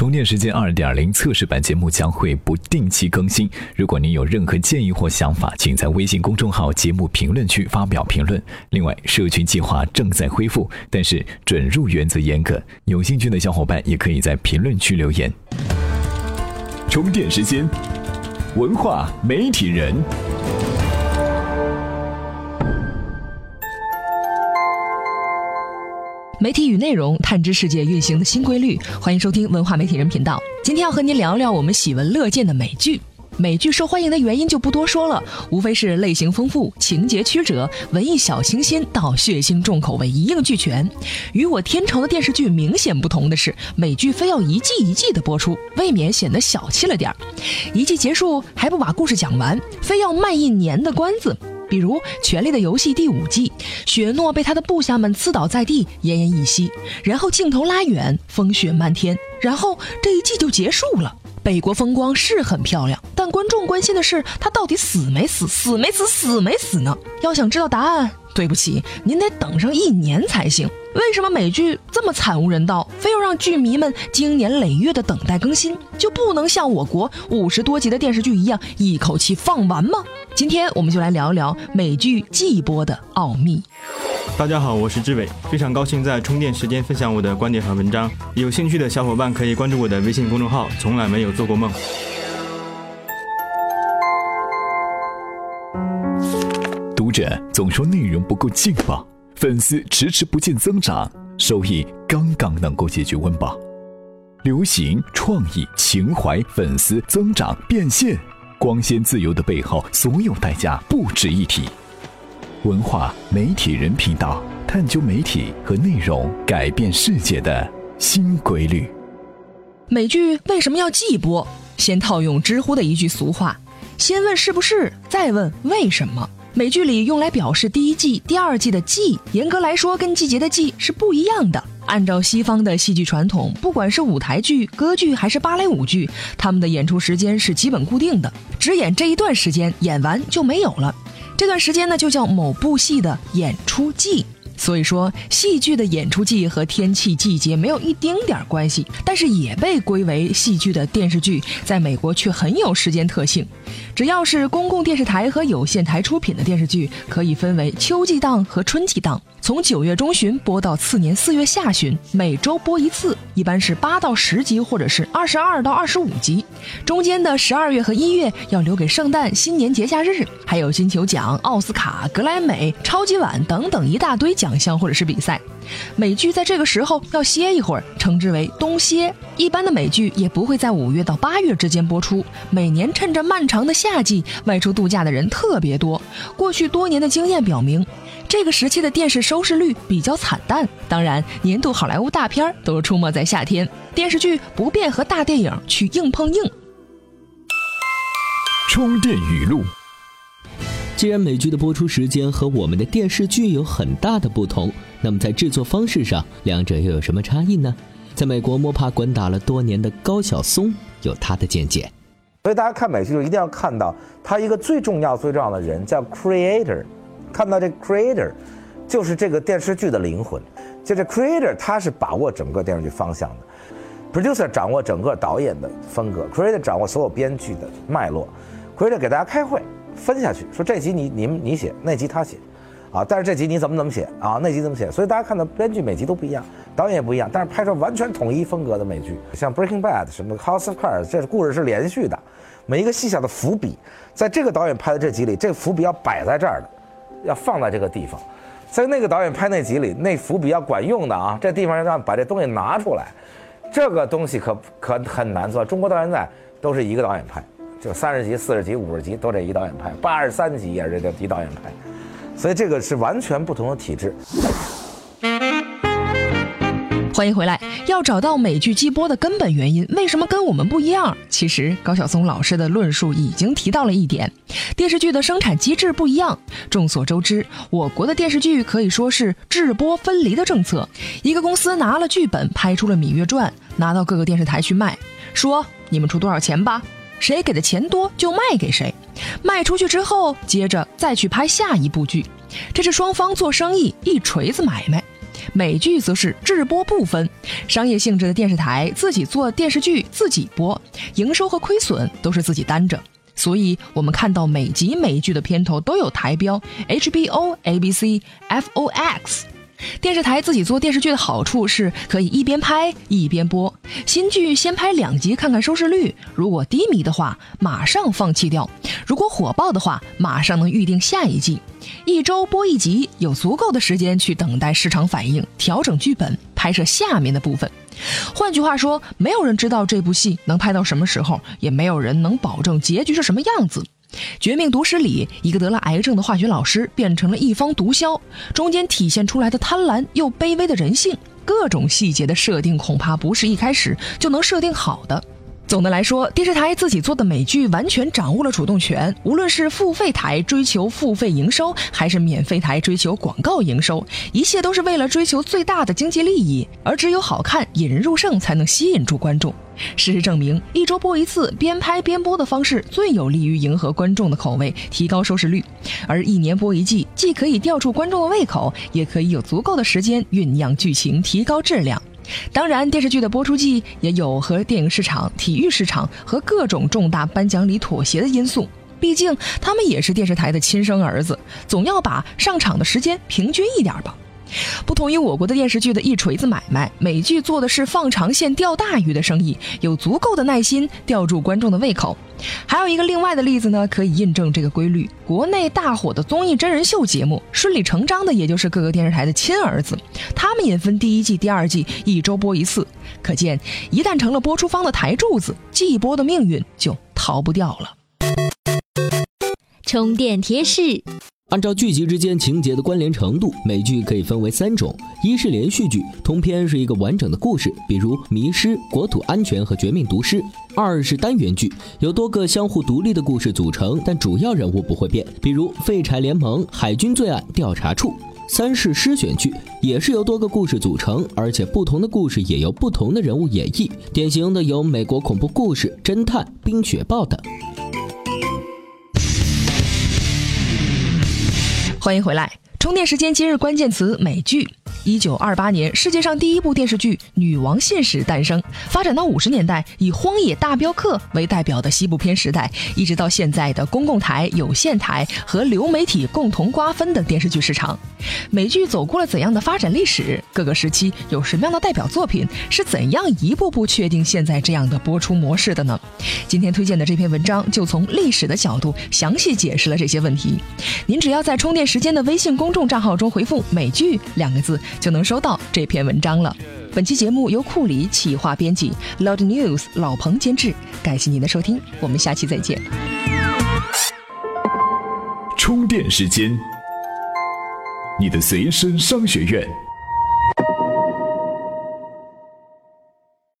充电时间二点零测试版节目将会不定期更新。如果您有任何建议或想法，请在微信公众号节目评论区发表评论。另外，社群计划正在恢复，但是准入原则严格，有兴趣的小伙伴也可以在评论区留言。充电时间，文化媒体人。媒体与内容探知世界运行的新规律，欢迎收听文化媒体人频道。今天要和您聊聊我们喜闻乐见的美剧。美剧受欢迎的原因就不多说了，无非是类型丰富、情节曲折、文艺小清新到血腥重口味一应俱全。与我天朝的电视剧明显不同的是，美剧非要一季一季的播出，未免显得小气了点儿。一季结束还不把故事讲完，非要卖一年的关子。比如《权力的游戏》第五季，雪诺被他的部下们刺倒在地，奄奄一息。然后镜头拉远，风雪漫天，然后这一季就结束了。北国风光是很漂亮，但观众关心的是他到底死没死，死没死，死没死呢？要想知道答案，对不起，您得等上一年才行。为什么美剧这么惨无人道，非要让剧迷们经年累月的等待更新，就不能像我国五十多集的电视剧一样一口气放完吗？今天我们就来聊一聊美剧季播的奥秘。大家好，我是志伟，非常高兴在充电时间分享我的观点和文章。有兴趣的小伙伴可以关注我的微信公众号“从来没有做过梦”。读者总说内容不够劲爆。粉丝迟迟不见增长，收益刚刚能够解决温饱。流行、创意、情怀、粉丝增长、变现，光鲜自由的背后，所有代价不值一提。文化媒体人频道，探究媒体和内容改变世界的新规律。美剧为什么要季播？先套用知乎的一句俗话：先问是不是，再问为什么。美剧里用来表示第一季、第二季的季，严格来说跟季节的季是不一样的。按照西方的戏剧传统，不管是舞台剧、歌剧还是芭蕾舞剧，他们的演出时间是基本固定的，只演这一段时间，演完就没有了。这段时间呢，就叫某部戏的演出季。所以说，戏剧的演出季和天气、季节没有一丁点儿关系，但是也被归为戏剧的电视剧，在美国却很有时间特性。只要是公共电视台和有线台出品的电视剧，可以分为秋季档和春季档。从九月中旬播到次年四月下旬，每周播一次，一般是八到十集，或者是二十二到二十五集。中间的十二月和一月要留给圣诞、新年节假日，还有金球奖、奥斯卡、格莱美、超级碗等等一大堆奖奖项或者是比赛。美剧在这个时候要歇一会儿，称之为冬歇。一般的美剧也不会在五月到八月之间播出。每年趁着漫长的夏季，外出度假的人特别多。过去多年的经验表明。这个时期的电视收视率比较惨淡，当然，年度好莱坞大片都出没在夏天，电视剧不便和大电影去硬碰硬。充电语录：既然美剧的播出时间和我们的电视剧有很大的不同，那么在制作方式上，两者又有什么差异呢？在美国摸爬滚打了多年的高晓松有他的见解。所以大家看美剧就一定要看到，他一个最重要、最重要的人叫 creator。看到这 creator，就是这个电视剧的灵魂。就这 creator，他是把握整个电视剧方向的；producer 掌握整个导演的风格；creator 掌握所有编剧的脉络；creator 给大家开会分下去，说这集你你们你写，那集他写，啊，但是这集你怎么怎么写啊，那集怎么写？所以大家看到编剧每集都不一样，导演也不一样，但是拍出完全统一风格的美剧，像 Breaking Bad 什么 House of Cards，这故事是连续的，每一个细小的伏笔，在这个导演拍的这集里，这个伏笔要摆在这儿的。要放在这个地方，在那个导演拍那集里，那伏笔要管用的啊！这地方要让把这东西拿出来，这个东西可可很难做。中国到现在都是一个导演拍，就三十集、四十集、五十集都这一导演拍，八十三集也是这一导演拍，所以这个是完全不同的体制。欢迎回来。要找到美剧季播的根本原因，为什么跟我们不一样？其实高晓松老师的论述已经提到了一点：电视剧的生产机制不一样。众所周知，我国的电视剧可以说是制播分离的政策。一个公司拿了剧本，拍出了《芈月传》，拿到各个电视台去卖，说你们出多少钱吧，谁给的钱多就卖给谁。卖出去之后，接着再去拍下一部剧，这是双方做生意一锤子买卖。美剧则是制播不分，商业性质的电视台自己做电视剧自己播，营收和亏损都是自己担着。所以，我们看到每集美剧的片头都有台标 HBO、ABC、FOX。电视台自己做电视剧的好处是可以一边拍一边播，新剧先拍两集看看收视率，如果低迷的话马上放弃掉；如果火爆的话，马上能预定下一季。一周播一集，有足够的时间去等待市场反应，调整剧本，拍摄下面的部分。换句话说，没有人知道这部戏能拍到什么时候，也没有人能保证结局是什么样子。《绝命毒师》里，一个得了癌症的化学老师变成了一方毒枭，中间体现出来的贪婪又卑微的人性，各种细节的设定恐怕不是一开始就能设定好的。总的来说，电视台自己做的美剧完全掌握了主动权。无论是付费台追求付费营收，还是免费台追求广告营收，一切都是为了追求最大的经济利益。而只有好看、引人入胜，才能吸引住观众。事实证明，一周播一次、边拍边播的方式最有利于迎合观众的口味，提高收视率。而一年播一季，既可以吊住观众的胃口，也可以有足够的时间酝酿剧情，提高质量。当然，电视剧的播出季也有和电影市场、体育市场和各种重大颁奖礼妥协的因素。毕竟，他们也是电视台的亲生儿子，总要把上场的时间平均一点吧。不同于我国的电视剧的一锤子买卖，美剧做的是放长线钓大鱼的生意，有足够的耐心吊住观众的胃口。还有一个另外的例子呢，可以印证这个规律：国内大火的综艺真人秀节目，顺理成章的也就是各个电视台的亲儿子，他们也分第一季、第二季，一周播一次。可见，一旦成了播出方的台柱子，季播的命运就逃不掉了。充电贴士。按照剧集之间情节的关联程度，美剧可以分为三种：一是连续剧，通篇是一个完整的故事，比如《迷失》《国土安全》和《绝命毒师》；二是单元剧，由多个相互独立的故事组成，但主要人物不会变，比如《废柴联盟》《海军罪案调查处》；三是诗选剧，也是由多个故事组成，而且不同的故事也由不同的人物演绎，典型的有美国恐怖故事、侦探、冰雪暴等。欢迎回来，充电时间今日关键词：美剧。一九二八年，世界上第一部电视剧《女王信使》诞生。发展到五十年代，以《荒野大镖客》为代表的西部片时代，一直到现在的公共台、有线台和流媒体共同瓜分的电视剧市场，美剧走过了怎样的发展历史？各个时期有什么样的代表作品？是怎样一步步确定现在这样的播出模式的呢？今天推荐的这篇文章就从历史的角度详细解释了这些问题。您只要在充电时间的微信公众账号中回复“美剧”两个字。就能收到这篇文章了。本期节目由库里企划编辑，Loud News 老彭监制。感谢您的收听，我们下期再见。充电时间，你的随身商学院。